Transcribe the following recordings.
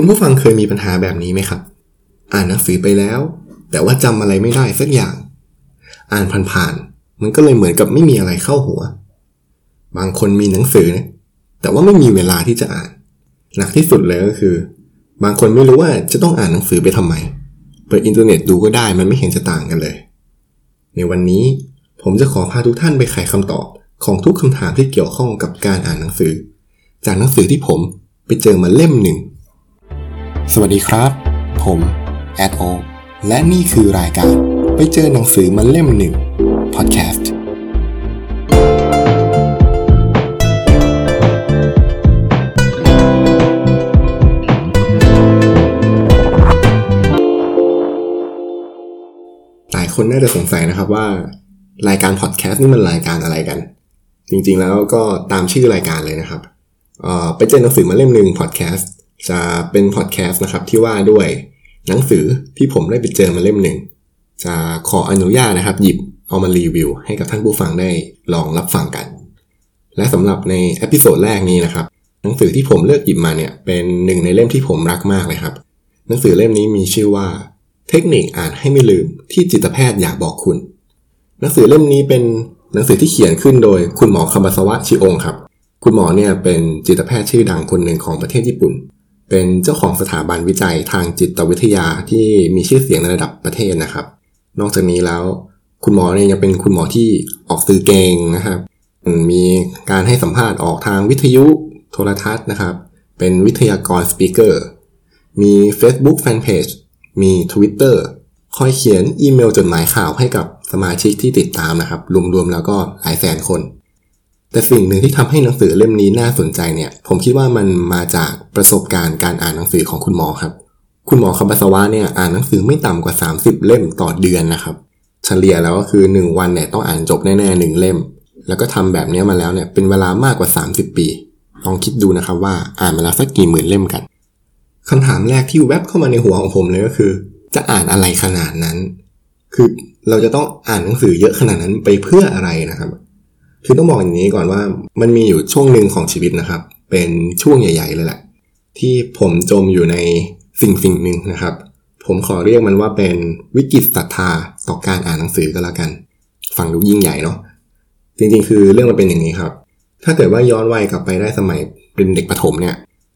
คุณผู้ฟังเคยมีปัญหาแบบนี้ไหมครับ อ่านหนังสือไปแล้ว แต่ว่าจำอะไรไม่ได้สักอย่าง อ่านผ่านๆมันก็เลยเหมือนกับไม่มีอะไรเข้าหัว บางคนมีหนังสือนะแต่ว่าไม่มีเวลาที่จะอ่าน หนักที่สุดเลยก็คือ บางคนไม่รู้ว่าจะต้องอ่านหนังสือไปทำไม เปิดอินเทอร์เน็ตดูก็ได้มันไม่เห็นจะต่างกันเลย ในวันนี้ผมจะขอพาทุกท่านไปไขคำตอบของทุกคำถามที่เกี่ยวข้องกับการอ่านหนังสือ จากหนังสือที่ผมไปเจอมาเล่มหนึ่ง สวัสดีครับ ผมแอดโอและนี่คือรายการไปเจอหนังสือมาเล่มหนึ่งพอดแคสต์หลายคนน่าจะสงสัยนะครับว่า รายการพอดแคสต์นี่มันรายการอะไรกัน จริงๆแล้วก็ตามชื่อรายการเลยนะครับไปเจอหนังสือมาเล่มหนึ่งพอดแคสต์ จะเป็นพอดแคสต์นะครับที่ว่าด้วยหนังสือที่ผมได้ไปเจอมาเล่มหนึ่ง จะขออนุญาตนะครับ หยิบเอามารีวิว ให้กับท่านผู้ฟังได้ลองรับฟังกัน และสำหรับใน episode แรกนี้นะครับ หนังสือที่ผมเลือกหยิบมาเนี่ยเป็นหนึ่งในเล่มที่ผมรักมากเลยครับ หนังสือเล่มนี้มีชื่อว่า เทคนิคอ่านให้ไม่ลืมที่จิตแพทย์อยากบอกคุณ หนังสือเล่มนี้เป็นหนังสือที่เขียนขึ้นโดยคุณหมอคามาสวะชิองครับ คุณหมอเนี่ยเป็นจิตแพทย์ชื่อดังคนหนึ่งของประเทศญี่ปุ่น เป็นเจ้าของสถาบันวิจัยทางจิตวิทยาที่มีชื่อเสียงในระดับประเทศนะครับ นอกจากนี้แล้วคุณหมอเนี่ยยังเป็นคุณหมอที่ออกสื่อเก่งนะครับ มีการให้สัมภาษณ์ออกทางวิทยุโทรทัศน์นะครับ เป็นวิทยากรสปีกเกอร์ มี Facebook Fanpage มี Twitter คอยเขียนอีเมลจดหมายข่าวให้กับสมาชิกที่ติดตามนะครับ รวมๆแล้วก็หลายแสนคน แต่สิ่งหนึ่งที่ทำให้หนังสือเล่มนี้น่าสนใจเนี่ย ผมคิดว่ามันมาจากประสบการณ์การอ่านหนังสือของคุณหมอครับ คุณหมอคำปัสวะเนี่ยอ่านหนังสือไม่ต่ำกว่า 30 เล่มต่อเดือนนะครับ เฉลี่ยแล้วก็คือ 1 วันเนี่ยต้องอ่านจบแน่ๆหนึ่งเล่ม แล้วก็ทำแบบนี้มาแล้วเนี่ยเป็นเวลามากกว่า 30 ปี ลองคิดดูนะครับว่าอ่านมาแล้วสักกี่หมื่นเล่มกันคำถามแรกที่แวบเข้ามาในหัวของผมเลยก็คือ จะอ่านอะไรขนาดนั้น คือเราจะต้องอ่านหนังสือเยอะขนาดนั้นไปเพื่ออะไรนะครับ คือต้องบอกอย่างนี้ก่อนว่ามันมีอยู่ช่วงหนึ่งของชีวิตนะครับ เป็นช่วงใหญ่ ๆ เลยแหละ ที่ผมจมอยู่ในสิ่งสิ่งหนึ่งนะครับ ผมขอเรียกมันว่าเป็นวิกฤตศรัทธาต่อการอ่านหนังสือก็แล้วกันฟังดูยิ่งใหญ่เนาะจริงๆ คือเรื่องมันเป็นอย่างนี้ครับ ถ้าเกิดว่าย้อนวัยกลับไปได้สมัยเป็นเด็กประถมเนี่ย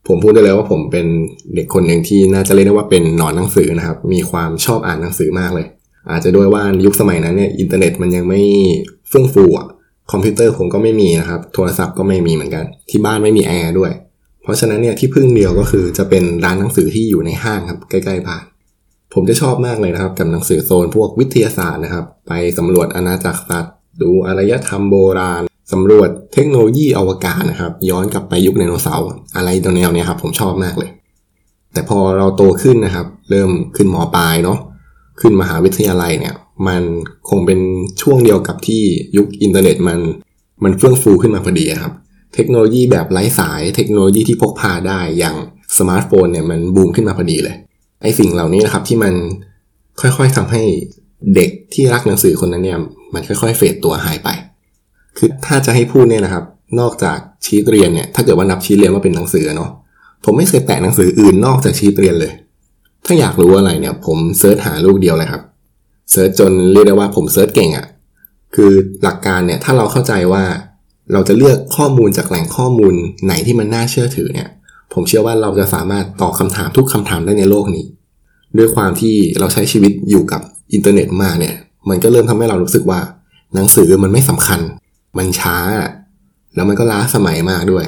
ผมพูดได้เลยว่าผมเป็นเด็กคนหนึ่งที่น่าจะเรียกได้ว่าเป็นหนอนหนังสือนะครับ มีความชอบอ่านหนังสือมากเลย อาจจะด้วยว่ายุคสมัยนั้นเนี่ยอินเทอร์เน็ตมันยังไม่เฟื่องฟูอะ คอมพิวเตอร์ผมก็ไม่มีนะครับ โทรศัพท์ก็ไม่มีเหมือนกัน ที่บ้านไม่มีแอร์ด้วย เพราะฉะนั้นเนี่ยที่พึ่งเดียวก็คือจะเป็นร้านหนังสือที่อยู่ในห้างครับใกล้ๆบ้าน ผมจะชอบมากเลยนะครับกับหนังสือโซนพวกวิทยาศาสตร์นะครับ ไปสำรวจอาณาจักรสัตว์ ดูอารยธรรมโบราณสำรวจเทคโนโลยีอวกาศนะครับ ย้อนกลับไปยุคไดโนเสาร์อะไรตัวแนวเนี้ยครับผมชอบมากเลย แต่พอเราโตขึ้นนะครับ เริ่มขึ้นมปลายเนาะขึ้นมหาวิทยาลัยเนี่ย มันคงเป็นช่วงเดียวกับที่ยุคอินเทอร์เน็ตมันมันเฟื่องฟูขึ้นมาพอดีครับ เทคโนโลยีแบบไร้สายเทคโนโลยีที่พกพาได้อย่างสมาร์ตโฟนเนี่ยมันบูมขึ้นมาพอดีเลย ไอ้สิ่งเหล่านี้นะครับที่มันค่อยๆทำให้เด็กที่รักหนังสือคนนั้นเนี่ยมันค่อยๆ fade ตัวหายไป คือถ้าจะให้พูดเนี่ยนะครับ นอกจากชีตเรียนเนี่ยถ้าเกิดว่านับชีตเรียนว่าเป็นหนังสือเนาะผมไม่เคยแตะหนังสืออื่นนอกจากชีตเรียนเลย ถ้าอยากรู้อะไรเนี่ย ผม search หาลูกเดียวเลยครับ search จนเรียกได้ว่าผม search เก่งอะ คือหลักการเนี่ยถ้าเราเข้าใจว่าเราจะเลือกข้อมูลจากแหล่งข้อมูลไหนที่มันน่าเชื่อถือเนี่ย ผมเชื่อว่าเราจะสามารถตอบคำถามทุกคำถามได้ในโลกนี้ ด้วยความที่เราใช้ชีวิตอยู่กับอินเทอร์เน็ตมาเนี่ย มันก็เริ่มทำให้เรารู้สึกว่า หนังสือมันไม่สำคัญ มันช้า แล้วมันก็ล้าสมัยมากด้วย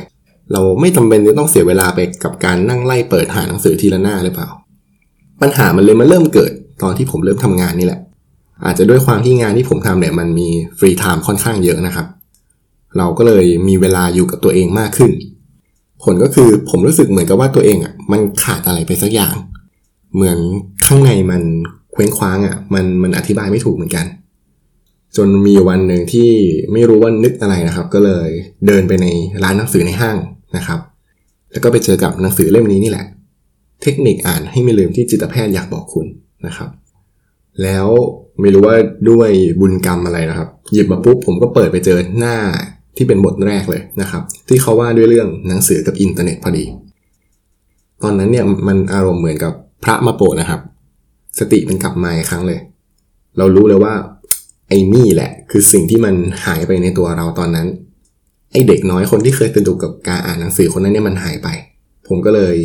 เราไม่จำเป็นจะต้องเสียเวลาไปกับการนั่งไล่เปิดหาหนังสือทีละหน้าหรือเปล่า ปัญหามันเลยมาเริ่มเกิด ตอนที่ผมเริ่มทำงานนี่แหละ อาจจะด้วยความที่งานที่ผมทำเนี่ยมันมี free time ค่อนข้างเยอะนะครับ เราก็เลยมีเวลาอยู่กับตัวเองมากขึ้น ผลก็คือผมรู้สึกเหมือนกับว่าตัวเองอะมันขาดอะไรไปสักอย่าง เหมือนข้างในมันเคว้งคว้างอะมันมันอธิบายไม่ถูกเหมือนกัน จนมีวันหนึ่งที่ไม่รู้ว่านึกอะไรนะครับ ก็เลยเดินไปในร้านหนังสือในห้างนะครับ แล้วก็ไปเจอกับหนังสือเล่มนี้นี่แหละ เทคนิคอ่านให้ไม่ลืมที่จิตแพทย์อยากบอกคุณ นะครับ แล้วไม่รู้ว่าด้วยบุญกรรมอะไรนะครับ หยิบมาปุ๊บผมก็เปิดไปเจอหน้าที่เป็นบทแรกเลยนะครับ ที่เขาว่าด้วยเรื่องหนังสือกับอินเทอร์เน็ตพอดี ตอนนั้นเนี่ยมันอารมณ์เหมือนกับพระมาโปนะครับ สติมันกลับมาอีกครั้งเลย เรารู้เลยว่าไอ้นี่แหละ คือสิ่งที่มันหายไปในตัวเราตอนนั้นไอ้เด็กน้อยคนที่เคยสนุกกับการอ่านหนังสือคนนั้นเนี่ยมันหายไป ผมก็เลย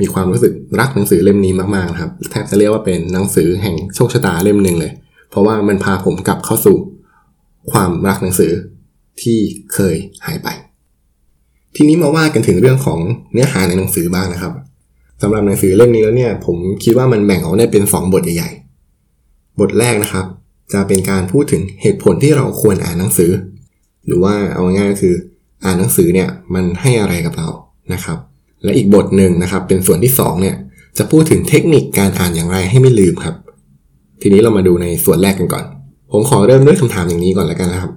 มีความรู้สึกรักหนังสือเล่มนี้มากๆครับแทบจะเรียกว่าเป็นหนังสือแห่งโชคชะตาเล่มหนึ่งเลย เพราะว่ามันพาผมกลับเข้าสู่ความรักหนังสือที่เคยหายไป ทีนี้มาว่ากันถึงเรื่องของเนื้อหาในหนังสือบ้างนะครับสำหรับหนังสือเล่มนี้แล้วเนี่ยผมคิดว่ามันแบ่งออกได้เป็น 2 บทใหญ่ๆ บทแรกนะครับ จะเป็นการพูดถึงเหตุผลที่เราควรอ่านหนังสือ หรือว่าเอาง่ายๆคืออ่านหนังสือเนี่ยมันให้อะไรกับเรานะครับ และอีกบทหนึ่งนะครับ เป็นส่วนที่2เนี่ยจะพูดถึงเทคนิคการอ่านอย่างไรให้ไม่ลืมครับ ทีนี้เรามาดูในส่วนแรกกันก่อน ผมขอเริ่มด้วยคำถามอย่างนี้ก่อนแล้วกันนะครับ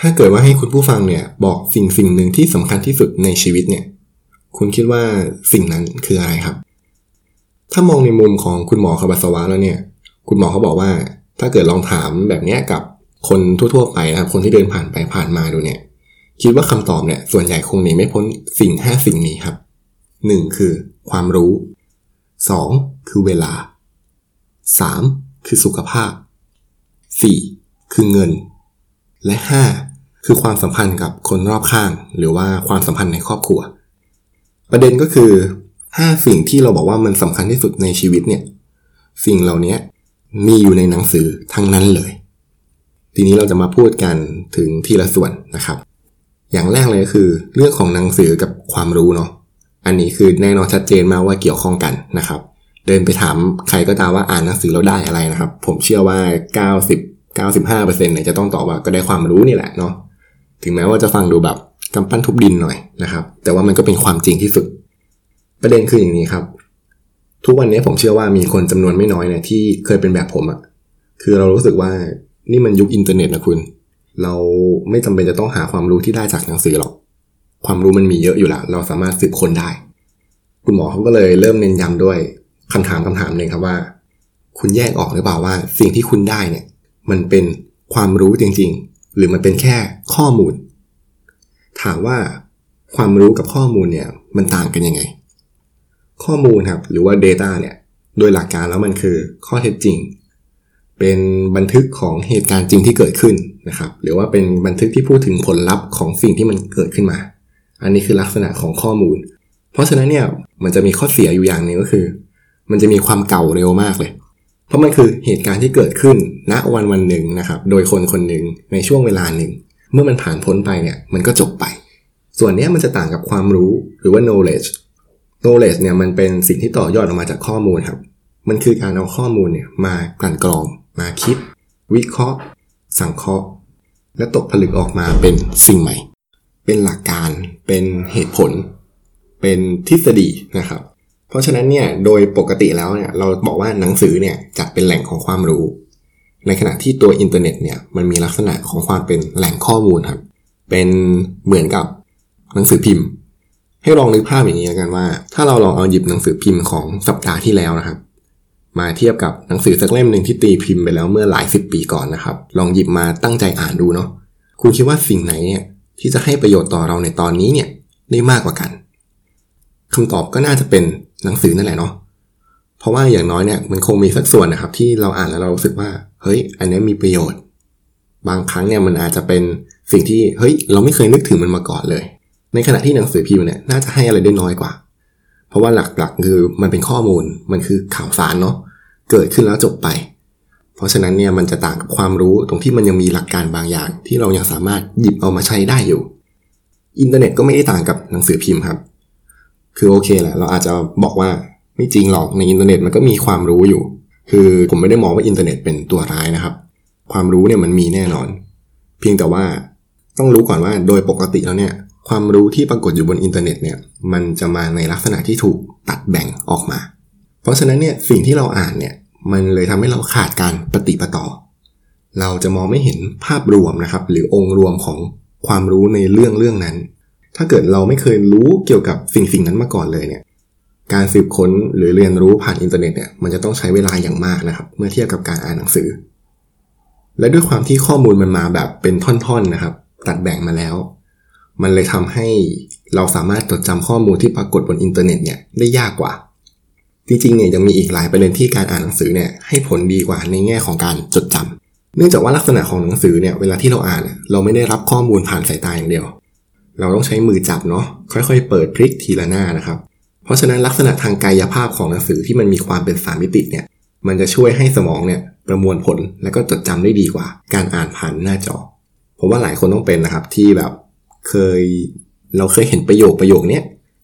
ถ้าเกิดว่าให้คุณผู้ฟังเนี่ยบอกสิ่งสิ่งหนึ่งที่สำคัญที่สุดในชีวิตเนี่ย คุณคิดว่าสิ่งนั้นคืออะไรครับ ถ้ามองในมุมของคุณหมอคาบาสวะแล้วเนี่ย คุณหมอเขาบอกว่า ถ้าเกิดลองถามแบบนี้กับคนทั่ว ๆ ไปนะครับ คนที่เดินผ่านไปผ่านมาดูเนี่ย คิดว่าคำตอบเนี่ย ส่วนใหญ่คงหนีไม่พ้นสิ่งห้าสิ่งนี้ครับ 1. คือความรู้ 2. คือเวลา 3. คือสุขภาพ 4. คือเงิน และ 5. คือความสัมพันธ์กับคนรอบข้าง หรือว่าความสัมพันธ์ในครอบครัว ประเด็นก็คือห้าสิ่งที่เราบอกว่ามันสำคัญที่สุดในชีวิตเนี่ย สิ่งเหล่านี้มีอยู่ในหนังสือทั้งนั้นเลย ทีนี้เราจะมาพูดกันถึงทีละส่วนนะครับ อย่างแรกเลยก็คือเรื่องของหนังสือกับความรู้เนาะ อันนี้คือแน่นอนชัดเจนมากว่าเกี่ยวข้องกันนะครับ เดินไปถามใครก็ตามว่าอ่านหนังสือแล้วได้อะไรนะครับ ผมเชื่อว่า 90 95%เนี่ยจะต้องตอบว่าก็ได้ความรู้นี่แหละเนาะถึงแม้ว่าจะฟังดูแบบกำปั้นทุบดินหน่อยนะครับ แต่ว่ามันก็เป็นความจริงที่สุดประเด็นคืออย่างนี้ครับ ทุกวันนี้ผมเชื่อว่ามีคนจำนวนไม่น้อยเนี่ยที่เคยเป็นแบบผมอะ่ะคือเรารู้สึกว่านี่มันยุคอินเทอร์เน็ตนะคุณ เราไม่จำเป็นจะต้องหาความรู้ที่ได้จากหนังสือหรอก ความรู้มันมีเยอะอยู่ล้วเราสามารถสืบค้นได้ คุณหมอเขาก็เลยเริ่มเน้นย้ำด้วยคำถามคำถามหนึ่งครับว่า คุณแยกออกหรือเปล่าว่า สิ่งที่คุณได้เนี่ย มันเป็นความรู้จริง ๆ หรือมันเป็นแค่ข้อมูล ถามว่าความรู้กับข้อมูลเนี่ยมันต่างกันยังไง ข้อมูลครับหรือว่า Data เนี่ยโดยหลักการแล้วมันคือข้อเท็จจริง เป็นบันทึกของเหตุการณ์จริงที่เกิดขึ้นนะครับ หรือว่าเป็นบันทึกที่พูดถึงผลลัพธ์ของสิ่งที่มันเกิดขึ้นมา อันนี้คือลักษณะของข้อมูล เพราะฉะนั้นเนี่ยมันจะมีข้อเสียอยู่อย่างนึงก็คือ มันจะมีความเก่าเร็วมากเลย เพราะมันคือเหตุการณ์ที่เกิดขึ้นณวันวันหนึ่งนะครับ โดยคนคนหนึ่งในช่วงเวลาหนึ่ง เมื่อมันผ่านพ้นไปเนี่ยมันก็จบไป ส่วนนี้มันจะต่างกับความรู้หรือว่า knowledge knowledge เนี่ยมันเป็นสิ่งที่ต่อยอดออกมาจากข้อมูลครับ มันคือการเอาข้อมูลเนี่ยมากลั่นกรอง มาคิด วิเคราะห์ สังเคราะห์ และตกผลึกออกมาเป็นสิ่งใหม่ เป็นหลักการเป็นเหตุผล เป็นทฤษฎีนะครับ เพราะฉะนั้นเนี่ยโดยปกติแล้วเนี่ยเราบอกว่าหนังสือเนี่ยจัดเป็นแหล่งของความรู้ ในขณะที่ตัวอินเทอร์เน็ตเนี่ยมันมีลักษณะของความเป็นแหล่งข้อมูลครับ เป็นเหมือนกับหนังสือพิมพ์ ให้ลองนึกภาพอย่างนี้กันว่า ถ้าเราลองเอาหยิบหนังสือพิมพ์ของสัปดาห์ที่แล้วนะครับมาเทียบกับหนังสือสักเล่มหนึ่งที่ตีพิมพ์ไปแล้วเมื่อหลายสิบปีก่อนนะครับ ลองหยิบมาตั้งใจอ่านดูเนาะคุณคิดว่าสิ่งไหนเนี่ย ที่จะให้ประโยชน์ต่อเราในตอนนี้เนี่ยได้มากกว่ากันคำตอบก็น่าจะเป็นหนังสือนั่นแหละเนาะเพราะว่าอย่างน้อยเนี่ยมันคงมีสักส่วนนะครับ ที่เราอ่านแล้วเรารู้สึกว่า เฮ้ย อันนี้มีประโยชน์ บางครั้งเนี่ยมันอาจจะเป็นสิ่งที่เฮ้ย เราไม่เคยนึกถึงมันมาก่อนเลย ในขณะที่หนังสือพิมพ์เนี่ยน่าจะให้อะไรได้น้อยกว่า เพราะว่าหลักๆคือมันเป็นข้อมูลมันคือข่าวสารเนาะเกิดขึ้นแล้วจบไป เพราะฉะนั้นเนี่ยมันจะต่างกับความรู้ตรงที่มันยังมีหลักการบางอย่าง ที่เรายังสามารถหยิบเอามาใช้ได้อยู่ อินเทอร์เน็ตก็ไม่ได้ต่างกับหนังสือพิมพ์ครับ คือโอเคแหละเราอาจจะบอกว่าไม่จริงหรอกในอินเทอร์เน็ตมันก็มีความรู้อยู่ คือผมไม่ได้มองว่าอินเทอร์เน็ตเป็นตัวร้ายนะครับ ความรู้เนี่ยมันมีแน่นอน เพียงแต่ว่าต้องรู้ก่อนว่าโดยปกติแล้วเนี่ยความรู้ที่ปรากฏอยู่บนอินเทอร์เน็ตเนี่ยมันจะมาในลักษณะที่ถูกตัดแบ่งออกมา เพราะฉะนั้นเนี่ยสิ่งที่เราอ่านเนี่ย มันเลยทำให้เราขาดการปะติดปะต่อ เราจะมองไม่เห็นภาพรวมนะครับ หรือองค์รวมของความรู้ในเรื่องเรื่องนั้น ถ้าเกิดเราไม่เคยรู้เกี่ยวกับสิ่งสิ่งนั้นมาก่อนเลยเนี่ย การสืบค้นหรือเรียนรู้ผ่านอินเทอร์เน็ตเนี่ย มันจะต้องใช้เวลาอย่างมากนะครับ เมื่อเทียบกับการอ่านหนังสือ และด้วยความที่ข้อมูลมันมาแบบเป็นท่อนๆนะครับ ตัดแบ่งมาแล้ว มันเลยทำให้เราสามารถจดจำข้อมูลที่ปรากฏบนอินเทอร์เน็ตเนี่ยได้ยากกว่า จริงๆเนี่ยยังมีอีกหลายประเด็นที่การอ่านหนังสือเนี่ยให้ผลดีกว่าในแง่ของการจดจำเนื่องจากว่าลักษณะของหนังสือเนี่ยเวลาที่เราอ่าน เราไม่ได้รับข้อมูลผ่านสายตาอย่างเดียว เราต้องใช้มือจับเนาะค่อยๆ เปิดพลิกทีละหน้านะครับ เพราะฉะนั้นลักษณะทางกายภาพของหนังสือที่มันมีความเป็นสามมิติเนี่ยมันจะช่วยให้สมองเนี่ยประมวลผลและก็จดจำได้ดีกว่า การอ่านผ่านหน้าจอ ผมว่าหลายคนต้องเป็นนะครับที่แบบเคยเราเคยเห็นประโยคประโยคนี้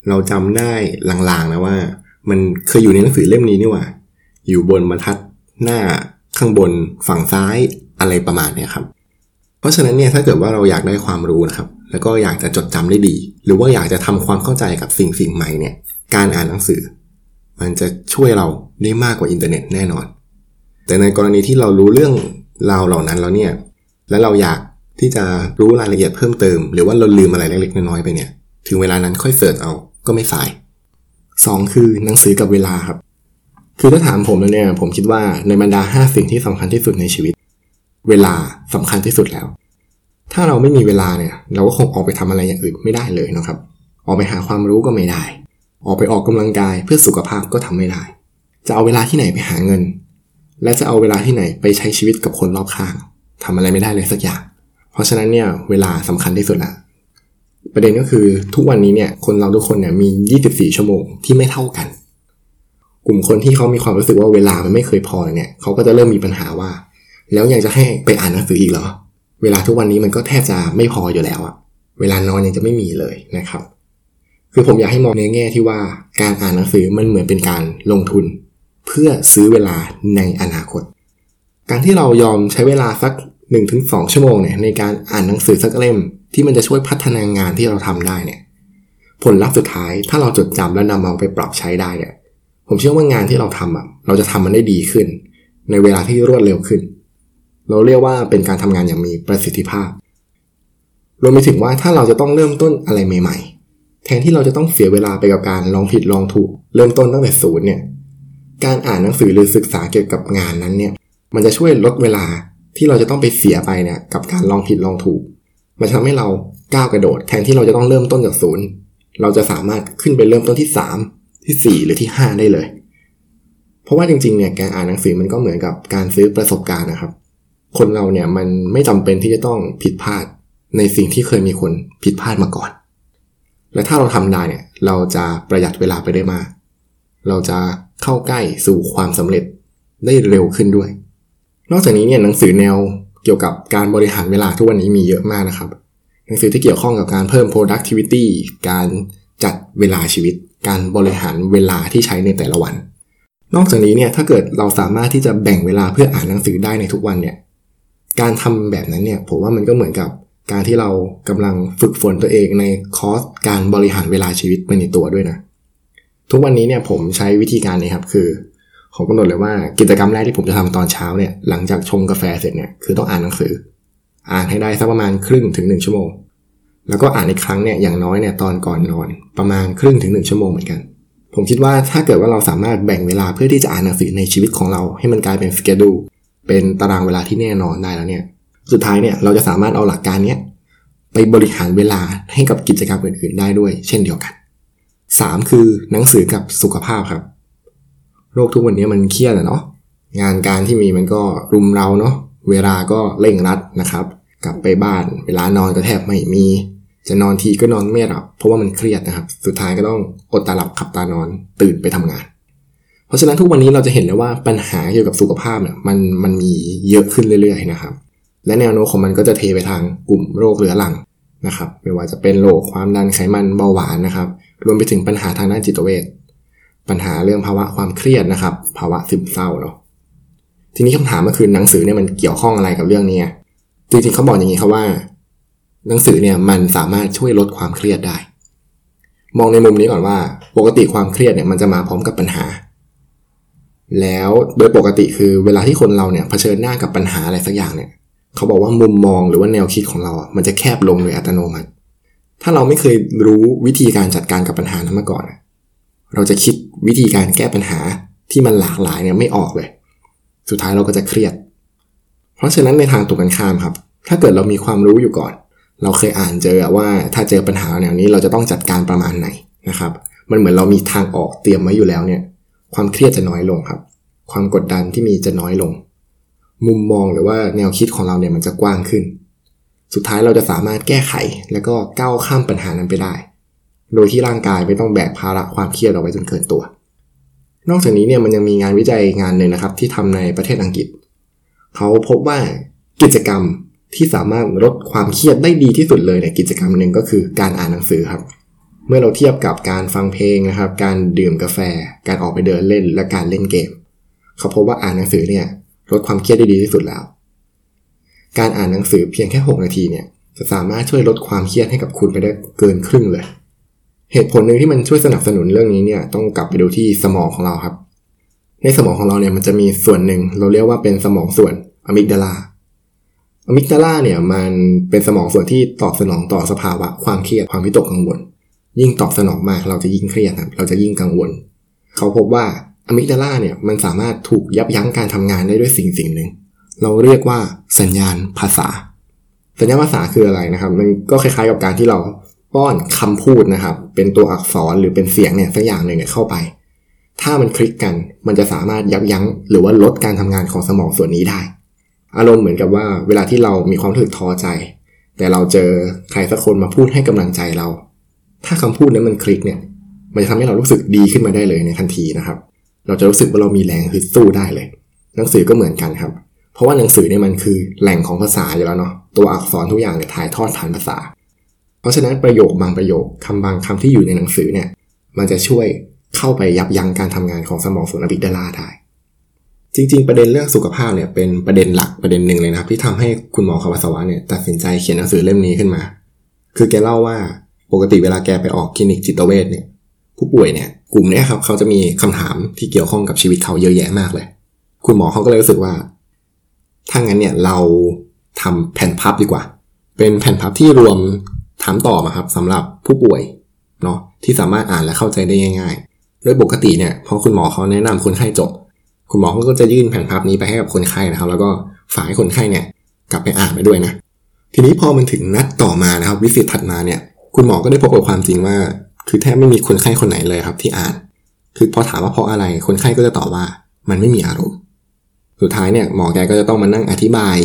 เราจำได้ลางๆนะว่า มันเคยอยู่ในหนังสือเล่มนี้นี่ว่า อยู่บนบรรทัดหน้าข้างบนฝั่งซ้ายอะไรประมาณนี้ครับ เพราะฉะนั้นเนี่ยถ้าเกิดว่าเราอยากได้ความรู้นะครับ แล้วก็อยากจะจดจำได้ดี หรือว่าอยากจะทำความเข้าใจกับสิ่งสิ่งใหม่เนี่ย การอ่านหนังสือ มันจะช่วยเราได้มากกว่าอินเทอร์เน็ตแน่นอน แต่ในกรณีที่เรารู้เรื่องราวเหล่านั้นแล้วเนี่ย แล้วเราอยากที่จะรู้รายละเอียดเพิ่มเติม หรือว่าเราลืมอะไรเล็กๆน้อยๆไปเนี่ย ถึงเวลานั้นค่อยเสิร์ชเอา ก็ไม่สาย 2 คือหนังสือกับเวลาครับ คือถ้าถามผมแล้วเนี่ย ผมคิดว่าในบรรดา 5 สิ่งที่สำคัญที่สุดในชีวิต เวลาสำคัญที่สุดแล้ว ถ้าเราไม่มีเวลาเนี่ย เราก็คงออกไปทำอะไรอย่างอื่นไม่ได้เลยนะครับ ออกไปหาความรู้ก็ไม่ได้ ออกไปออกกำลังกายเพื่อสุขภาพก็ทำไม่ได้ จะเอาเวลาที่ไหนไปหาเงิน และจะเอาเวลาที่ไหนไปใช้ชีวิตกับคนรอบข้างทำอะไรไม่ได้เลยสักอย่าง เพราะฉะนั้นเนี่ยเวลาสำคัญที่สุดละ ประเด็นก็คือทุกวันนี้เนี่ยคนเราทุกคนเนี่ยมี 24 ชั่วโมงที่ไม่เท่ากัน กลุ่มคนที่เขามีความรู้สึกว่าเวลามันไม่เคยพอเนี่ยเขาก็จะเริ่มมีปัญหาว่า แล้วยังจะให้ไปอ่านหนังสืออีกเหรอ เวลาทุกวันนี้มันก็แทบจะไม่พออยู่แล้วอะเวลานอนยังจะไม่มีเลยนะครับ คือผมอยากให้มองในแง่ที่ว่าการอ่านหนังสือมันเหมือนเป็นการลงทุน เพื่อซื้อเวลาในอนาคต การที่เรายอมใช้เวลาสัก 1-2 ชั่วโมงเนี่ยในการอ่านหนังสือสักเล่ม ที่มันจะช่วยพัฒนางานที่เราทำได้เนี่ย ผลลัพธ์สุดท้ายถ้าเราจดจำและนำเอาไปปรับใช้ได้เนี่ยผมเชื่อว่างานที่เราทำอะเราจะทำมันได้ดีขึ้น ในเวลาที่รวดเร็วขึ้น เราเรียกว่าเป็นการทำงานอย่างมีประสิทธิภาพรวมไปถึงว่าถ้าเราจะต้องเริ่มต้นอะไรใหม่ ๆ แทนที่เราจะต้องเสียเวลาไปกับการลองผิดลองถูก เริ่มต้นตั้งแต่ศูนย์เนี่ยการอ่านหนังสือหรือศึกษาเกี่ยวกับงานนั้นเนี่ย มันจะช่วยลดเวลาที่เราจะต้องไปเสียไปเนี่ยกับการลองผิดลองถูก มันทำให้เราก้าวกระโดด แทนที่เราจะต้องเริ่มต้นจากศูนย์เราจะสามารถขึ้นไปเริ่มต้นที่ 3 ที่ 4 หรือที่ 5 ได้เลย เพราะว่าจริงๆเนี่ยการอ่านหนังสือมันก็เหมือนกับการซื้อประสบการณ์นะครับ คนเราเนี่ยมันไม่จำเป็นที่จะต้องผิดพลาดในสิ่งที่เคยมีคนผิดพลาดมาก่อน และถ้าเราทำได้เนี่ยเราจะประหยัดเวลาไปได้มาก เราจะเข้าใกล้สู่ความสำเร็จได้เร็วขึ้นด้วย นอกจากนี้เนี่ยหนังสือแนว เกี่ยวกับการบริหารเวลาทุกวันนี้มีเยอะมากนะครับ หนังสือที่เกี่ยวข้องกับการเพิ่ม productivity การจัดเวลาชีวิต การบริหารเวลาที่ใช้ในแต่ละวัน นอกจากนี้เนี่ยถ้าเกิดเราสามารถที่จะแบ่งเวลาเพื่ออ่านหนังสือได้ในทุกวันเนี่ยการทำแบบนั้นเนี่ยผมว่ามันก็เหมือนกับการที่เรากำลังฝึกฝนตัวเองในคอร์สการบริหารเวลาชีวิตไปในตัวด้วยนะ ทุกวันนี้เนี่ยผมใช้วิธีการนี้ครับคือ ผมกำหนดเลยว่ากิจกรรมแรกที่ผมจะทำตอนเช้าเนี่ยหลังจากชงกาแฟเสร็จเนี่ยคือต้องอ่านหนังสือ อ่านให้ได้สักประมาณครึ่งถึงหนึ่งชั่วโมง แล้วก็อ่านอีกครั้งเนี่ยอย่างน้อยเนี่ยตอนก่อนนอน ประมาณครึ่งถึงหนึ่งชั่วโมงเหมือนกัน ผมคิดว่าถ้าเกิดว่าเราสามารถแบ่งเวลาเพื่อที่จะอ่านหนังสือในชีวิตของเรา ให้มันกลายเป็นสเกดูเป็นตารางเวลาที่แน่นอนได้แล้วเนี่ยสุดท้ายเนี่ยเราจะสามารถเอาหลักการเนี้ยไปบริหารเวลาให้กับกิจกรรมอื่นๆได้ด้วย เช่นเดียวกัน 3 คือหนังสือกับสุขภาพครับ โลกทุกวันนี้มันเครียดอะเนาะงานการที่มีมันก็รุมเราเนาะเวลาก็เร่งรัดนะครับ กลับไปบ้านเวลานอนก็แทบไม่มี จะนอนทีก็นอนไม่หลับ เพราะว่ามันเครียดนะครับ สุดท้ายก็ต้องอดตาหลับขับตานอนตื่นไปทำงาน เพราะฉะนั้นทุกวันนี้เราจะเห็นเลยว่าปัญหาเกี่ยวกับสุขภาพเนี่ยมันมันมีเยอะขึ้นเรื่อย ๆ นะครับ และแนวโน้มของมันก็จะเทไปทางกลุ่มโรคเรื้อรังนะครับ ไม่ว่าจะเป็นโรคความดันไขมันเบาหวานนะครับ รวมไปถึงปัญหาทางด้านจิตเวช ปัญหาเรื่องภาวะความเครียดนะครับ ภาวะซึมเศร้าเนาะทีนี้คำถามก็คือหนังสือเนี่ยมันเกี่ยวข้องอะไรกับเรื่องนี้จริงๆเขาบอกอย่างนี้ครับว่า หนังสือเนี่ยมันสามารถช่วยลดความเครียดได้ มองในมุมนี้ก่อนว่า ปกติความเครียดเนี่ยมันจะมาพร้อมกับปัญหา แล้วโดยปกติคือเวลาที่คนเราเนี่ยเผชิญหน้ากับปัญหาอะไรสักอย่างเนี่ยเขาบอกว่ามุมมองหรือว่าแนวคิดของเราอะมันจะแคบลงโดยอัตโนมัติ ถ้าเราไม่เคยรู้วิธีการจัดการกับปัญหานั้นมาก่อน เราจะคิดวิธีการแก้ปัญหาที่มันหลากหลายเนี่ยไม่ออกเลย สุดท้ายเราก็จะเครียด เพราะฉะนั้นในทางตรงกันข้ามครับ ถ้าเกิดเรามีความรู้อยู่ก่อน เราเคยอ่านเจอว่าถ้าเจอปัญหาแนวนี้เราจะต้องจัดการประมาณไหนนะครับ มันเหมือนเรามีทางออกเตรียมไว้อยู่แล้วเนี่ย ความเครียดจะน้อยลงครับ ความกดดันที่มีจะน้อยลง มุมมองหรือว่าแนวคิดของเราเนี่ยมันจะกว้างขึ้น สุดท้ายเราจะสามารถแก้ไข แล้วก็ก้าวข้ามปัญหานั้นไปได้ โดยที่ร่างกายไม่ต้องแบกภาระความเครียดเอาไว้จนเกินตัว นอกจากนี้เนี่ยมันยังมีงานวิจัยงานหนึ่งนะครับ ที่ทำในประเทศอังกฤษ เขาพบว่ากิจกรรมที่สามารถลดความเครียดได้ดีที่สุดเลยในกิจกรรมหนึ่งก็คือการอ่านหนังสือครับ เมื่อเราเทียบกับการฟังเพลงนะครับ การดื่มกาแฟ การออกไปเดินเล่น และการเล่นเกม เขาพบว่าอ่านหนังสือเนี่ยลดความเครียดได้ดีที่สุดแล้ว การอ่านหนังสือเพียงแค่ 6 นาทีเนี่ยจะสามารถช่วยลดความเครียดให้กับคุณไปได้เกินครึ่งเลย เหตุผลหนึ่งที่มันช่วยสนับสนุนเรื่องนี้เนี่ยต้องกลับไปดูที่สมองของเราครับ ในสมองของเราเนี่ยมันจะมีส่วนหนึ่งเราเรียกว่าเป็นสมองส่วนอะมิกดาลาอะมิกดาลาเนี่ยมันเป็นสมองส่วนที่ตอบสนองต่อสภาวะความเครียดความวิตกกังวล ยิ่งตอบสนองมากเราจะยิ่งเครียดครับเราจะยิ่งกังวล เขาพบว่าอะมิกดาลาเนี่ยมันสามารถถูกยับยั้งการทำงานได้ด้วยสิ่งสิ่งหนึ่งเราเรียกว่าสัญญาณภาษา สัญญาณภาษาคืออะไรนะครับ มันก็คล้ายๆกับการที่เรา ป้อนคำพูดนะครับ เป็นตัวอักษรหรือเป็นเสียงเนี่ยสักอย่างหนึ่งเนี่ยเข้าไป ถ้ามันคลิกกันมันจะสามารถยับยั้ง หรือว่าลดการทำงานของสมองส่วนนี้ได้ อารมณ์เหมือนกับว่า เวลาที่เรามีความรู้สึกท้อใจ แต่เราเจอใครสักคนมาพูดให้กำลังใจเรา ถ้าคำพูดนั้นมันคลิกเนี่ย มันจะทำให้เรารู้สึกดีขึ้นมาได้เลยในทันทีนะครับ เราจะรู้สึกว่าเรามีแรงฮึดสู้ได้เลย หนังสือก็เหมือนกันครับ เพราะว่าหนังสือเนี่ยมันคือแหล่งของภาษาอยู่แล้วเนาะตัวอักษรทุกอย่างเนี่ยถ่ายทอดผ่านภาษา เพราะฉะนั้นประโยคบางประโยคคำบางคำที่อยู่ในหนังสือเนี่ย มันจะช่วยเข้าไปยับยั้งการทำงานของสมองส่วนอบิกดาลาได้ จริง ๆ ประเด็นเรื่องสุขภาพเนี่ยเป็นประเด็นหลักประเด็นหนึ่งเลยนะครับ ที่ทำให้คุณหมอคาวาสวะเนี่ยตัดสินใจเขียนหนังสือเล่มนี้ขึ้นมา คือแกเล่าว่าปกติเวลาแกไปออกคลินิกจิตเวชเนี่ย ผู้ป่วยเนี่ย กลุ่มนี้ครับเขาจะมีคำถามที่เกี่ยวข้องกับชีวิตเขาเยอะแยะมากเลย คุณหมอเขาก็เลยรู้สึกว่าถ้างั้นเนี่ยเราทำแผ่นพับดีกว่า เป็นแผ่นพับที่รวม ถามตอบอะครับสำหรับผู้ป่วยเนาะที่สามารถอ่านและเข้าใจได้ง่าย ๆ โดยปกติเนี่ยพอคุณหมอเขาแนะนำคนไข้จบ คุณหมอเขาก็จะยื่นแผ่นพับนี้ไปให้กับคนไข้นะครับ แล้วก็ฝากให้คนไข้เนี่ยกลับไปอ่านไปด้วยนะ ทีนี้พอมันถึงนัดต่อมานะครับ วิสิตถัดมาเนี่ย คุณหมอก็ได้พบกับความจริงว่า คือแทบไม่มีคนไข้คนไหนเลยครับ ที่อ่าน คือพอถามว่าเพราะอะไรคนไข้ก็จะตอบว่า มันไม่มีอารมณ์ สุดท้ายเนี่ยหมอแกก็จะต้องมานั่งอธิบาย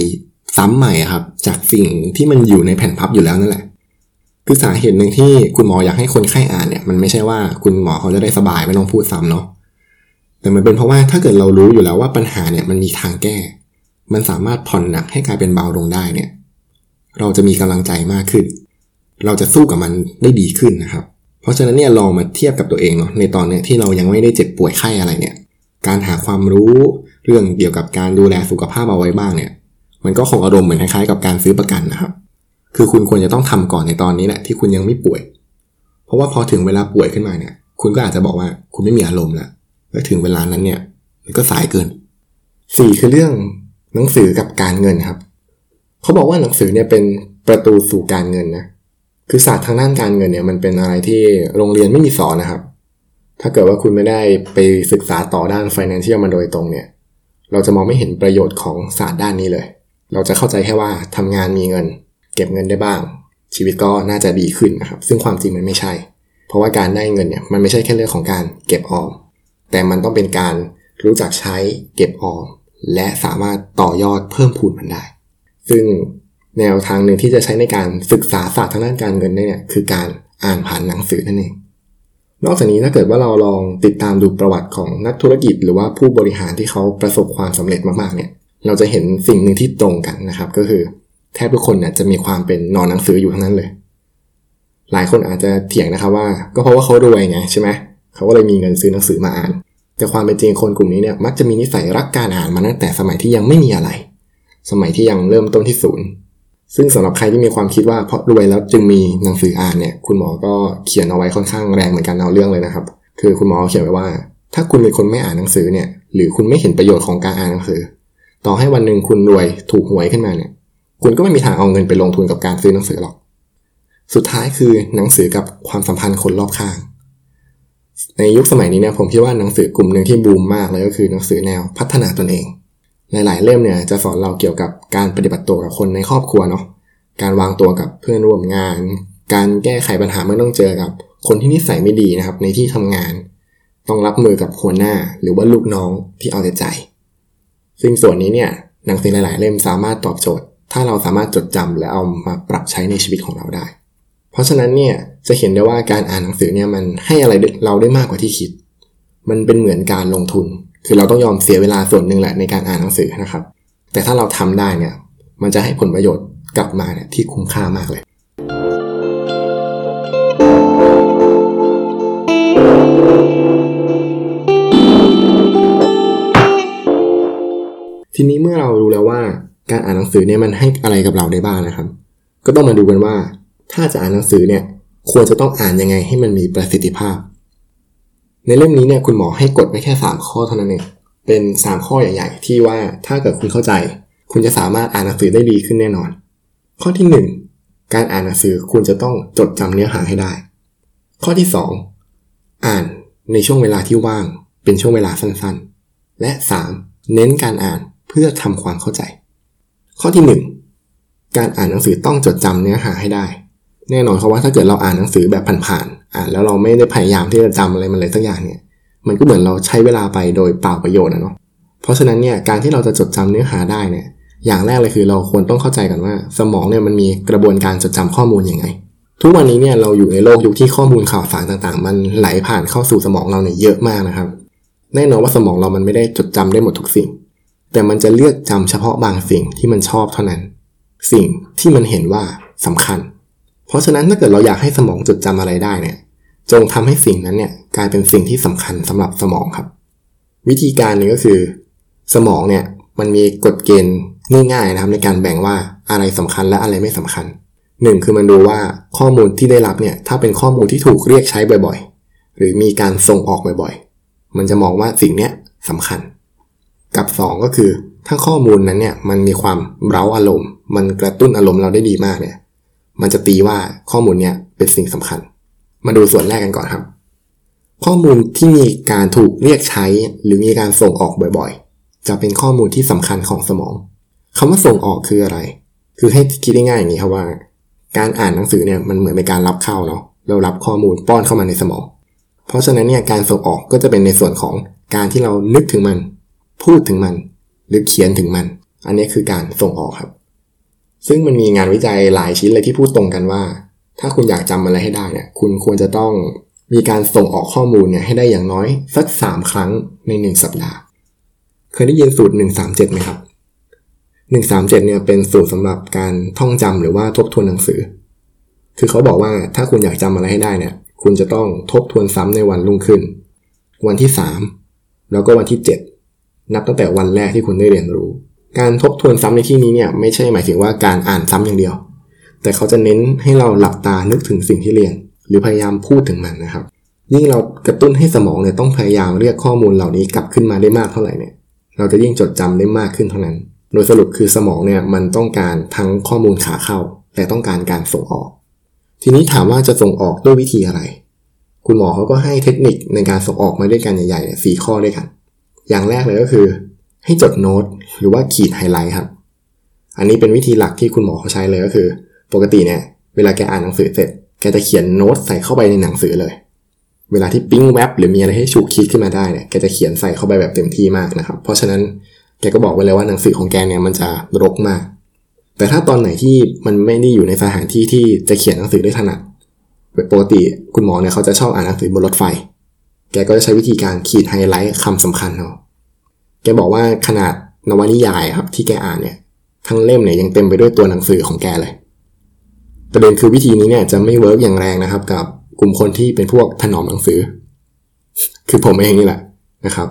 ซ้ำใหม่ครับ จากสิ่งที่มันอยู่ในแผ่นพับอยู่แล้วนั่นแหละ คือสาเหตุหนึ่งที่คุณหมออยากให้คนไข้อ่านเนี่ยมันไม่ใช่ว่าคุณหมอเขาจะได้สบายไม่ต้องพูดซ้ำเนาะแต่มันเป็นเพราะว่าถ้าเกิดเรารู้อยู่แล้วว่าปัญหาเนี่ยมันมีทางแก้ มันสามารถผ่อนหนักให้กลายเป็นเบาลงได้เนี่ย เราจะมีกำลังใจมากขึ้น เราจะสู้กับมันได้ดีขึ้นนะครับ เพราะฉะนั้นเนี่ยลองมาเทียบกับตัวเองเนาะในตอนเนี้ยที่เรายังไม่ได้เจ็บป่วยไข้อะไรเนี่ย การหาความรู้เรื่องเกี่ยวกับการดูแลสุขภาพเอาไว้บ้างเนี่ย มันก็คงอารมณ์เหมือนคล้ายๆกับการซื้อประกันนะครับ คือคุณควรจะต้องทำก่อนในตอนนี้แหละที่คุณยังไม่ป่วย เพราะว่าพอถึงเวลาป่วยขึ้นมาเนี่ย คุณก็อาจจะบอกว่าคุณไม่มีอารมณ์แล้วแล้วถึงเวลานั้นเนี่ยมันก็สายเกินสี่คือเรื่องหนังสือกับการเงินครับเขาบอกว่าหนังสือเนี่ยเป็นประตูสู่การเงินนะคือศาสตร์ทางด้านการเงินเนี่ยมันเป็นอะไรที่โรงเรียนไม่มีสอนนะครับ ถ้าเกิดว่าคุณไม่ได้ไปศึกษาต่อด้าน financial มาโดยตรงเนี่ย เราจะมองไม่เห็นประโยชน์ของศาสตร์ด้านนี้เลย เราจะเข้าใจแค่ว่าทำงานมีเงิน เก็บเงินได้บ้าง ชีวิตก็น่าจะดีขึ้นนะครับ ซึ่งความจริงมันไม่ใช่ เพราะว่าการได้เงินเนี่ยมันไม่ใช่แค่เรื่องของการเก็บออม แต่มันต้องเป็นการรู้จักใช้เก็บออม และสามารถต่อยอดเพิ่มพูนมันได้ ซึ่งแนวทางหนึ่งที่จะใช้ในการศึกษาศาสตร์ทางด้านการเงินเนี่ยคือการอ่านผ่านหนังสือนั่นเองนอกจากนี้ถ้าเกิดว่าเราลองติดตามดูประวัติของนักธุรกิจ หรือว่าผู้บริหารที่เขาประสบความสำเร็จมากๆเนี่ย เราจะเห็นสิ่งหนึ่งที่ตรงกันนะครับ ก็คือ แทบทุกคนเนี่ยจะมีความเป็นนอนหนังสืออยู่ทั้งนั้นเลย หลายคนอาจจะเถียงนะครับว่า ก็เพราะว่าเขารวยไงใช่ไหมเขาก็เลยมีเงินซื้อหนังสือมาอ่าน แต่ความเป็นจริงคนกลุ่มนี้เนี่ยมักจะมีนิสัยรักการอ่านมาตั้งแต่สมัยที่ยังไม่มีอะไร สมัยที่ยังเริ่มต้นที่ศูนย์ซึ่งสำหรับใครที่มีความคิดว่าเพราะรวยแล้วจึงมีหนังสืออ่านเนี่ย คุณหมอก็เขียนเอาไว้ค่อนข้างแรงเหมือนกันเอาเรื่องเลยนะครับ คือคุณหมอเขียนไว้ว่า ถ้าคุณเป็นคนไม่อ่านหนังสือเนี่ย หรือคุณไม่เห็นประโยชน์ของการอ่านหนังสือ ต่อให้วันหนึ่งคุณรวยถูกหวยขึ้นมาเนี่ย คุณก็ไม่มีทางเอาเงินไปลงทุนกับการซื้อหนังสือหรอก สุดท้ายคือหนังสือกับความสัมพันธ์คนรอบข้าง ในยุคสมัยนี้เนี่ยผมคิดว่าหนังสือกลุ่มหนึ่งที่บูมมากเลยก็คือหนังสือแนวพัฒนาตนเอง หลาย ๆ เล่มเนี่ยจะสอนเราเกี่ยวกับการปฏิบัติตัวกับคนในครอบครัวเนาะ การวางตัวกับเพื่อนร่วมงาน การแก้ไขปัญหาเมื่อต้องเจอกับ คนที่นิสัยไม่ดีนะครับ ในที่ทำงาน ต้องรับมือกับหัวหน้าหรือว่าลูกน้องที่เอาแต่ใจ ซึ่งส่วนนี้เนี่ยหนังสือหลาย ๆ เล่มสามารถตอบโจทย์ ถ้าเราสามารถจดจำและเอามาปรับใช้ในชีวิตของเราได้ เพราะฉะนั้นเนี่ยจะเห็นได้ว่าการอ่านหนังสือเนี่ยมันให้อะไรเราได้มากกว่าที่คิด มันเป็นเหมือนการลงทุน คือเราต้องยอมเสียเวลาส่วนหนึ่งแหละในการอ่านหนังสือนะครับ แต่ถ้าเราทำได้เนี่ยมันจะให้ผลประโยชน์กลับมาเนี่ยที่คุ้มค่ามากเลยทีนี้เมื่อเรารู้แล้วว่า การอ่านหนังสือเนี่ยมันให้อะไรกับเราได้บ้างนะครับ ก็ต้องมาดูกันว่า ถ้าจะอ่านหนังสือเนี่ยควรจะต้องอ่านยังไงให้มันมีประสิทธิภาพ ในเล่มนี้เนี่ยคุณหมอให้กดไปแค่ 3 ข้อเท่านั้นเองเป็น 3 ข้อใหญ่ๆ ที่ว่าถ้าเกิดคุณเข้าใจ คุณจะสามารถอ่านหนังสือได้ดีขึ้นแน่นอน ข้อที่ 1 การอ่านหนังสือคุณจะต้องจดจำเนื้อหาให้ได้ ข้อที่ 2 อ่านในช่วงเวลาที่ว่าง เป็นช่วงเวลาสั้นๆ และ 3. เน้นการอ่านเพื่อทำความเข้าใจ ข้อที่ 1 การอ่านหนังสือต้องจดจำเนื้อหาให้ได้ แน่นอนเพราะว่าถ้าเกิดเราอ่านหนังสือแบบผ่านๆอ่านแล้วเราไม่ได้พยายามที่จะจำอะไรมันเลยสักอย่างเนี่ย มันก็เหมือนเราใช้เวลาไปโดยเปล่าประโยชน์นะเนาะเพราะฉะนั้นเนี่ยการที่เราจะจดจำเนื้อหาได้เนี่ยอย่างแรกเลยคือเราควรต้องเข้าใจกันว่า สมองเนี่ยมันมีกระบวนการจดจำข้อมูลยังไง ทุกวันนี้เนี่ยเราอยู่ในโลกยุคที่ข้อมูลข่าวสารต่างๆ มันไหลผ่านเข้าสู่สมองเราเนี่ยเยอะมากนะครับ แน่นอนว่าสมองเรามันไม่ได้จดจำได้หมดทุกสิ่ง แต่มันจะเลือกจำเฉพาะบางสิ่งที่มันชอบเท่านั้น สิ่งที่มันเห็นว่าสำคัญ เพราะฉะนั้นถ้าเกิดเราอยากให้สมองจดจำอะไรได้เนี่ย จงทำให้สิ่งนั้นเนี่ยกลายเป็นสิ่งที่สำคัญสำหรับสมองครับ วิธีการนี้ก็คือ สมองเนี่ยมันมีกฎเกณฑ์ง่ายๆนะครับในการแบ่งว่าอะไรสำคัญและอะไรไม่สำคัญหนึ่งคือมันดูว่าข้อมูลที่ได้รับเนี่ยถ้าเป็นข้อมูลที่ถูกเรียกใช้บ่อยๆ หรือมีการส่งออกบ่อยๆ มันจะมองว่าสิ่งเนี้ยสำคัญ กับ 2 ก็คือ ถ้าข้อมูลนั้นเนี่ยมันมีความเร้าอารมณ์ มันกระตุ้นอารมณ์เราได้ดีมากเนี่ยมันจะตีว่าข้อมูลเนี่ยเป็นสิ่งสำคัญ มาดูส่วนแรกกันก่อนครับ ข้อมูลที่มีการถูกเรียกใช้ หรือมีการส่งออกบ่อยๆ จะเป็นข้อมูลที่สำคัญของสมองคำว่าส่งออกคืออะไร คือให้คิดง่ายๆอย่างนี้ครับว่า การอ่านหนังสือเนี่ยมันเหมือนเป็นการรับเข้าเนาะเรารับข้อมูลป้อนเข้ามาในสมอง เพราะฉะนั้นเนี่ยการส่งออกก็จะเป็นในส่วนของการที่เรานึกถึงมัน พูดถึงมัน หรือเขียนถึงมัน อันนี้คือการส่งออกครับ ซึ่งมันมีงานวิจัยหลายชิ้นเลยที่พูดตรงกันว่า ถ้าคุณอยากจำอะไรให้ได้เนี่ย คุณควรจะต้องมีการส่งออกข้อมูลเนี่ยให้ได้อย่างน้อยสักสามครั้งในหนึ่งสัปดาห์ เคยได้ยินสูตรหนึ่งสามเจ็ดไหมครับหนึ่งสามเจ็ดเนี่ยเป็นสูตรสำหรับการท่องจำหรือว่าทบทวนหนังสือ คือเขาบอกว่าถ้าคุณอยากจำอะไรให้ได้เนี่ย คุณจะต้องทบทวนซ้ำในวันรุ่งขึ้น วันที่สามแล้วก็วันที่เจ็ด นับตั้งแต่วันแรกที่คุณได้เรียนรู้ การทบทวนซ้ำในที่นี้เนี่ยไม่ใช่หมายถึงว่าการอ่านซ้ำอย่างเดียว แต่เขาจะเน้นให้เราหลับตานึกถึงสิ่งที่เรียน หรือพยายามพูดถึงมันนะครับ ยิ่งเรากระตุ้นให้สมองเนี่ยต้องพยายามเรียกข้อมูลเหล่านี้กลับขึ้นมาได้มากเท่าไหร่เนี่ย เราจะยิ่งจดจำได้มากขึ้นเท่านั้น โดยสรุปคือสมองเนี่ยมันต้องการทั้งข้อมูลขาเข้า แต่ต้องการการส่งออก ทีนี้ถามว่าจะส่งออกด้วยวิธีอะไร คุณหมอเขาก็ให้เทคนิคในการส่งออกมาด้วยกันใหญ่ๆสี่ข้อด้วยกัน อย่างแรกเลยก็คือ ให้จดโน้ตหรือว่าขีดไฮไลท์ครับ อันนี้เป็นวิธีหลักที่คุณหมอเขาใช้เลยก็คือ ปกติเนี่ย เวลาแกอ่านหนังสือเสร็จ แกจะเขียนโน้ตใส่เข้าไปในหนังสือเลย เวลาที่ปิ้งแว็บหรือมีอะไรให้ฉุกคิดขึ้นมาได้เนี่ยแกจะเขียนใส่เข้าไปแบบเต็มที่มากนะครับ เพราะฉะนั้นแกก็บอกไว้เลยว่าหนังสือของแกเนี่ยมันจะรกมาก แต่ถ้าตอนไหนที่มันไม่ได้อยู่ในสถานที่ที่จะเขียนหนังสือได้ถนัดปกติคุณหมอเนี่ยเขาจะชอบอ่านหนังสือบนรถไฟ แกก็จะใช้วิธีการขีดไฮไลท์คำสำคัญเนาะแกบอกว่าขนาดนวนิยายครับที่แกอ่านเนี่ยทั้งเล่มเนี่ยยังเต็มไปด้วยตัวหนังสือของแกเลย ประเด็นคือวิธีนี้เนี่ยจะไม่เวิร์กอย่างแรงนะครับ กับกลุ่มคนที่เป็นพวกถนอมหนังสือ คือผมเองนี่แหละนะครับ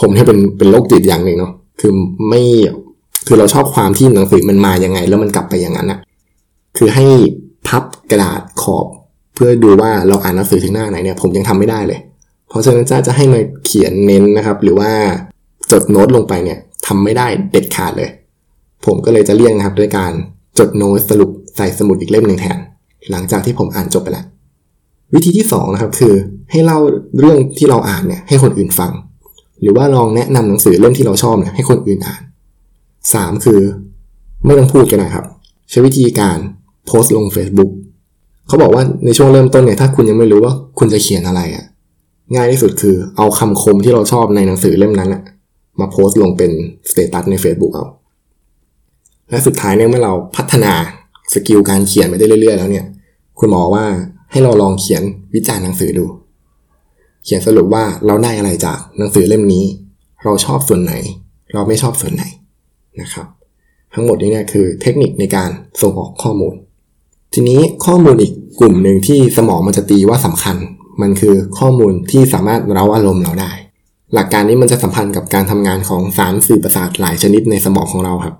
ผมเนี่ยเป็นเป็นโรคจิตอย่างหนึ่งเนาะคือไม่คือเราชอบความที่หนังสือมันมาอยังไง แล้วมันกลับไปอย่างนั้นอะคือให้พับกระดาษขอบ เพื่อดูว่าเราอ่านหนังสือถึงหน้าไหนเนี่ย ผมยังทำไม่ได้เลย เพราะฉะนั้นจ้าจะให้มาเขียนเน้นนะครับ หรือว่าจดโน้ตลงไปเนี่ยทำไม่ได้เด็ดขาดเลย ผมก็เลยจะเลี่ยงนะครับด้วยการจดโน้ตสรุปใส่สมุดอีกเล่มหนึ่งแทน หลังจากที่ผมอ่านจบไปแล้ว วิธีที่2นะครับคือให้เล่าเรื่องที่เราอ่านเนี่ยให้คนอื่นฟัง หรือว่าลองแนะนำหนังสือเล่มที่เราชอบเนี่ยให้คนอื่นอ่าน 3 คือ ไม่ต้องพูดกันนะครับ ใช้วิธีการโพสต์ลง Facebook เขาบอกว่าในช่วงเริ่มต้นเนี่ยถ้าคุณยังไม่รู้ว่าคุณจะเขียนอะไรอะ่ะ ง่ายที่สุดคือเอาคำคมที่เราชอบในหนังสือเล่มนั้นอะมาโพสต์ลงเป็น status ใน Facebook เอาและสุดท้ายเนี่ยเมื่อเราพัฒนา skill การเขียนไปได้เรื่อย ๆ แล้วเนี่ย คุณหมอว่าให้เราลองเขียนวิจารณ์หนังสือดู เขียนสรุปว่าเราได้อะไรจากหนังสือเล่มนี้ เราชอบส่วนไหน เราไม่ชอบส่วนไหนนะครับ ทั้งหมดนี้เนี่ยคือเทคนิคในการส่งออกข้อมูล ทีนี้ข้อมูลอีกกลุ่มหนึ่งที่สมองมันจะตีว่าสำคัญ มันคือข้อมูลที่สามารถเร้าอารมณ์เราได้ หลักการนี้มันจะสัมพันธ์กับการทำงานของสารสื่อประสาทหลายชนิดในสมองของเราครับ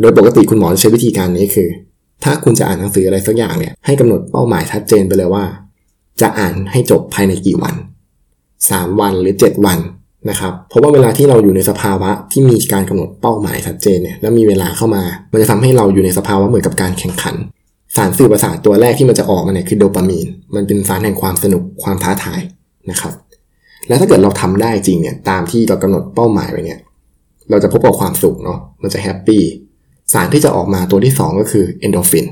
โดยปกติคุณหมอจะใช้วิธีการนี้คือ ถ้าคุณจะอ่านหนังสืออะไรสักอย่างเนี่ยให้กำหนดเป้าหมายชัดเจนไปเลยว่า จะอ่านให้จบภายในกี่วัน 3 วันหรือ 7 วันนะครับ เพราะว่าเวลาที่เราอยู่ในสภาวะที่มีการกำหนดเป้าหมายชัดเจนเนี่ยแล้วมีเวลาเข้ามา มันจะทำให้เราอยู่ในสภาวะเหมือนกับการแข่งขัน สารสื่อประสาทตัวแรกที่มันจะออกมาเนี่ยคือโดปามีน มันเป็นสารแห่งความสนุกความท้าทายนะครับ แล้วถ้าเกิดเราทำได้จริงเนี่ยตามที่เรากำหนดเป้าหมายไว้เนี่ย เราจะพบกับความสุขเนาะมันจะแฮปปี้สารที่จะออกมาตัวที่ 2 ก็คือเอนโดฟิน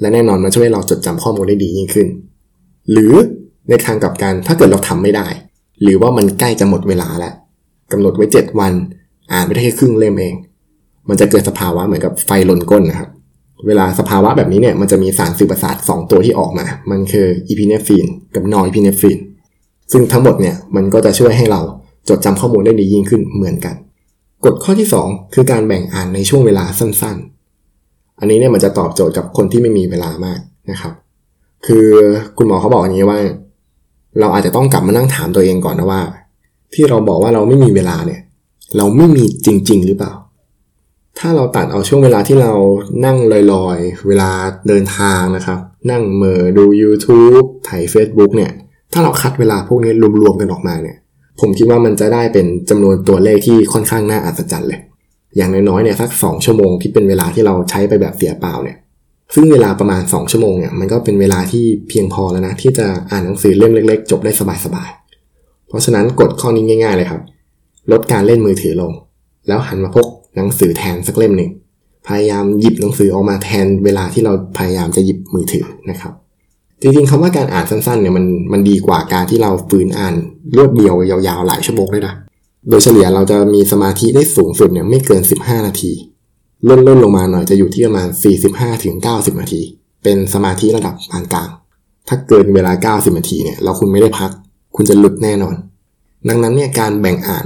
และแน่นอนมันช่วยเราจดจำข้อมูลได้ดียิ่งขึ้น หรือในทางกลับกันถ้าเกิดเราทำไม่ได้ หรือว่ามันใกล้จะหมดเวลาแล้วกำหนดไว้ 7 วัน อ่านไม่ได้แค่ครึ่งเล่มเอง มันจะเกิดสภาวะเหมือนกับไฟลนก้นนะครับ เวลาสภาวะแบบนี้เนี่ยมันจะมีสารสื่อประสาท2ตัวที่ออกมา มันคืออีพิเนฟรีนกับ norepinephrine ซึ่งทั้งหมดเนี่ยมันก็จะช่วยให้เราจดจำข้อมูลได้ดียิ่งขึ้นเหมือนกัน กฎข้อที่ 2 คือการแบ่งอ่านในช่วงเวลาสั้นๆ อันนี้เนี่ยมันจะตอบโจทย์กับคนที่ไม่มีเวลามากนะครับ คือคุณหมอเขาบอกอย่างนี้ว่า เราอาจจะต้องกลับมานั่งถามตัวเองก่อนนะว่า ที่เราบอกว่าเราไม่มีเวลาเนี่ย เราไม่มีจริง ๆ หรือเปล่า ถ้าเราตัดเอาช่วงเวลาที่เรานั่งลอยๆ เวลาเดินทางนะครับ นั่งเมอดู YouTube ถ่าย Facebook เนี่ย ถ้าเราคัดเวลาพวกนี้รวมๆกันออกมาเนี่ย ผมคิดว่ามันจะได้เป็นจำนวนตัวเลขที่ค่อนข้างน่าอัศจรรย์เลย อย่างน้อยๆเนี่ยสักสองชั่วโมงที่เป็นเวลาที่เราใช้ไปแบบเสียเปล่าเนี่ย ซึ่งเวลาประมาณ 2 ชั่วโมงเนี่ยมันก็เป็นเวลาที่เพียงพอแล้วนะที่จะอ่านหนังสือเล่มเล็ก ๆ จบได้สบายๆ เพราะฉะนั้นกฎข้อนี้ง่าย ๆ เลยครับ ลดการเล่นมือถือลง แล้วหันมาพก หนังสือแทนสักเล่มหนึ่งพยายามหยิบหนังสือออกมาแทนเวลาที่เราพยายามจะหยิบมือถือนะครับ จริงๆคำว่าการอ่านสั้นๆเนี่ยมันมันดีกว่าการที่เราฝืนอ่านรวดเดียวยาวๆหลายชั่วโมงเลยนะโดยเฉลี่ยเราจะมีสมาธิได้สูงสุดเนี่ยไม่เกิน 15 นาทีล่นล่นลงมาหน่อยจะอยู่ที่ประมาณ 45-90 นาที เป็นสมาธิระดับปานกลาง ถ้าเกินเวลา 90 นาทีเนี่ยเราคุณไม่ได้พัก คุณจะหลุดแน่นอน ดังนั้นเนี่ยการแบ่งอ่าน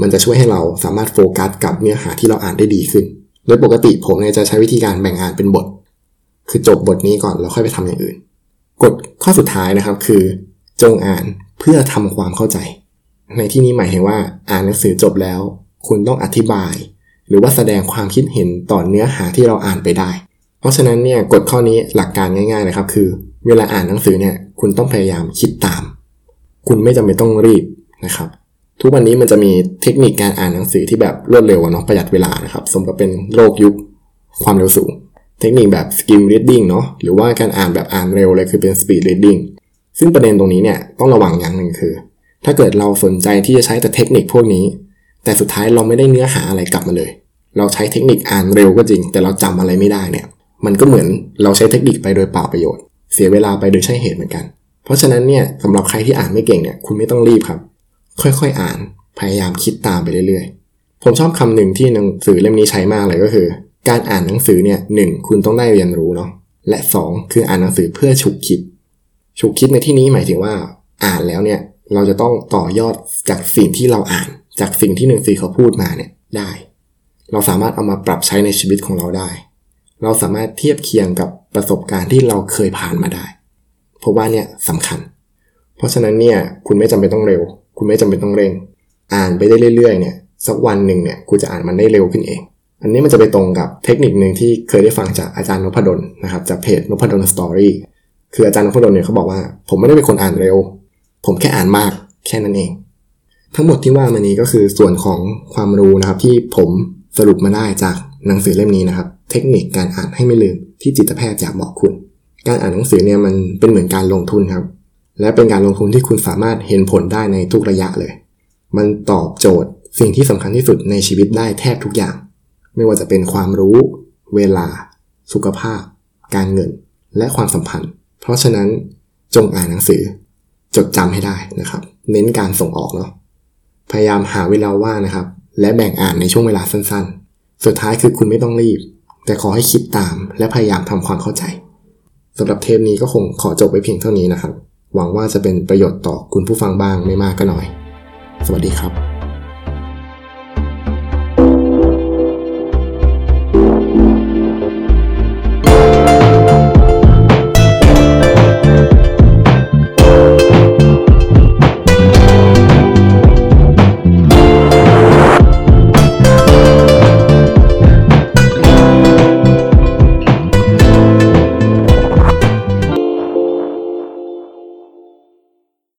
มันจะช่วยให้เราสามารถโฟกัสกับเนื้อหาที่เราอ่านได้ดีขึ้น โดยปกติผมเนี่ยจะใช้วิธีการแบ่งอ่านเป็นบท คือจบบทนี้ก่อนแล้วค่อยไปทำอย่างอื่น กฎข้อสุดท้ายนะครับคือ จงอ่านเพื่อทำความเข้าใจ ในที่นี้หมายถึงว่าอ่านหนังสือจบแล้ว คุณต้องอธิบาย หรือว่าแสดงความคิดเห็นต่อเนื้อหาที่เราอ่านไปได้ เพราะฉะนั้นเนี่ยกฎข้อนี้หลักการง่ายๆนะครับคือ เวลาอ่านหนังสือเนี่ยคุณต้องพยายามคิดตาม คุณไม่จำเป็นต้องรีบนะครับ ทุกวันนี้มันจะมีเทคนิคการอ่านหนังสือที่แบบรวดเร็วเนาะประหยัดเวลานะครับสมกับเป็นโลกยุคความเร็วสูง เทคนิคแบบ skim reading เนาะหรือว่าการอ่านแบบอ่านเร็วเลยคือเป็น speed reading ซึ่งประเด็นตรงนี้เนี่ยต้องระวังอย่างหนึ่งคือ ถ้าเกิดเราสนใจที่จะใช้แต่เทคนิคพวกนี้ แต่สุดท้ายเราไม่ได้เนื้อหาอะไรกลับมาเลย เราใช้เทคนิคอ่านเร็วก็จริง แต่เราจำอะไรไม่ได้เนี่ย มันก็เหมือนเราใช้เทคนิคไปโดยเปล่าประโยชน์ เสียเวลาไปโดยใช่เหตุเหมือนกัน เพราะฉะนั้นเนี่ยสำหรับใครที่อ่านไม่เก่งเนี่ยคุณไม่ต้องรีบครับ ค่อยๆอ่าน พยายามคิดตามไปเรื่อยๆ ผมชอบคำหนึ่งที่หนังสือเล่มนี้ใช้มากเลยก็คือ การอ่านหนังสือเนี่ยหนึ่งคุณต้องได้เรียนรู้เนาะและ 2 คืออ่านหนังสือเพื่อฉุกคิด ฉุกคิดในที่นี้หมายถึงว่า อ่านแล้วเนี่ยเราจะต้องต่อยอดจากสิ่งที่เราอ่าน จากสิ่งที่หนึ่งสี่เขาพูดมาเนี่ยได้ เราสามารถเอามาปรับใช้ในชีวิตของเราได้ เราสามารถเทียบเคียงกับประสบการณ์ที่เราเคยผ่านมาได้ เพราะว่าเนี่ยสำคัญ เพราะฉะนั้นเนี่ยคุณไม่จำเป็นต้องเร็ว คุณไม่จำเป็นต้องเร่ง อ่านไปได้เรื่อยๆเนี่ยสักวันหนึ่งเนี่ยคุณจะอ่านมันได้เร็วขึ้นเอง อันนี้มันจะไปตรงกับเทคนิคหนึ่งที่เคยได้ฟังจากอาจารย์นพดลนะครับจากเพจนพดลสตอรี่คืออาจารย์นพดลเนี่ยเขาบอกว่า ผมไม่ได้เป็นคนอ่านเร็ว ผมแค่อ่านมากแค่นั้นเอง ทั้งหมดที่ว่ามานี้ก็คือส่วนของความรู้นะครับที่ผมสรุปมาได้จากหนังสือเล่มนี้นะครับ เทคนิคการอ่านให้ไม่ลืมที่จิตแพทย์อยากบอกคุณ การอ่านหนังสือเนี่ยมันเป็นเหมือนการลงทุนครับ และเป็นการลงทุนที่คุณสามารถเห็นผลได้ในทุกระยะเลย มันตอบโจทย์สิ่งที่สำคัญที่สุดในชีวิตได้แทบทุกอย่าง ไม่ว่าจะเป็นความรู้ เวลา สุขภาพ การเงิน และความสัมพันธ์ เพราะฉะนั้นจงอ่านหนังสือ จดจำให้ได้นะครับ เน้นการส่งออกเนาะพยายามหาเวลาว่างนะครับ และแบ่งอ่านในช่วงเวลาสั้นๆ สุดท้ายคือคุณไม่ต้องรีบ แต่ขอให้คิดตามและพยายามทำความเข้าใจสำหรับเทปนี้ก็คงขอจบไปเพียงเท่านี้นะครับ หวังว่าจะเป็นประโยชน์ต่อคุณผู้ฟังบ้างไม่มากก็น้อย สวัสดีครับ